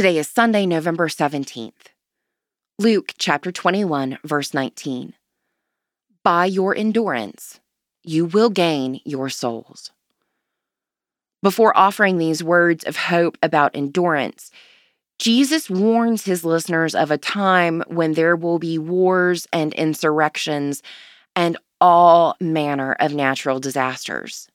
Today is Sunday, November 17th. Luke chapter 21, verse 19. By your endurance, you will gain your souls. Before offering these words of hope about endurance, Jesus warns his listeners of a time when there will be wars and insurrections and all manner of natural disasters.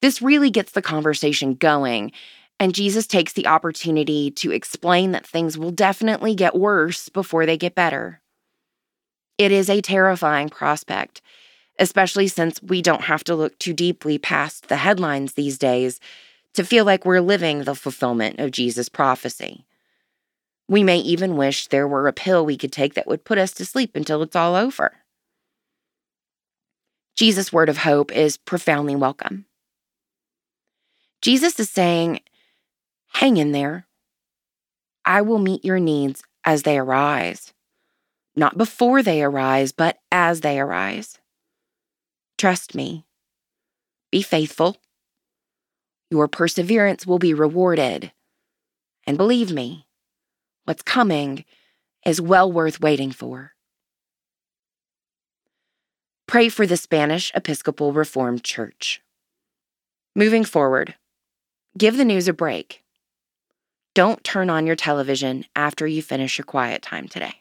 This really gets the conversation going, and Jesus takes the opportunity to explain that things will definitely get worse before they get better. It is a terrifying prospect, especially since we don't have to look too deeply past the headlines these days to feel like we're living the fulfillment of Jesus' prophecy. We may even wish there were a pill we could take that would put us to sleep until it's all over. Jesus' word of hope is profoundly welcome. Jesus is saying, Hang in there. I will meet your needs as they arise, not before they arise, but as they arise. Trust me. Be faithful your perseverance will be rewarded. And believe me, what's coming is well worth waiting for. Pray for the Spanish Episcopal Reformed Church. Moving forward, give the news a break. Don't turn on your television after you finish your quiet time today.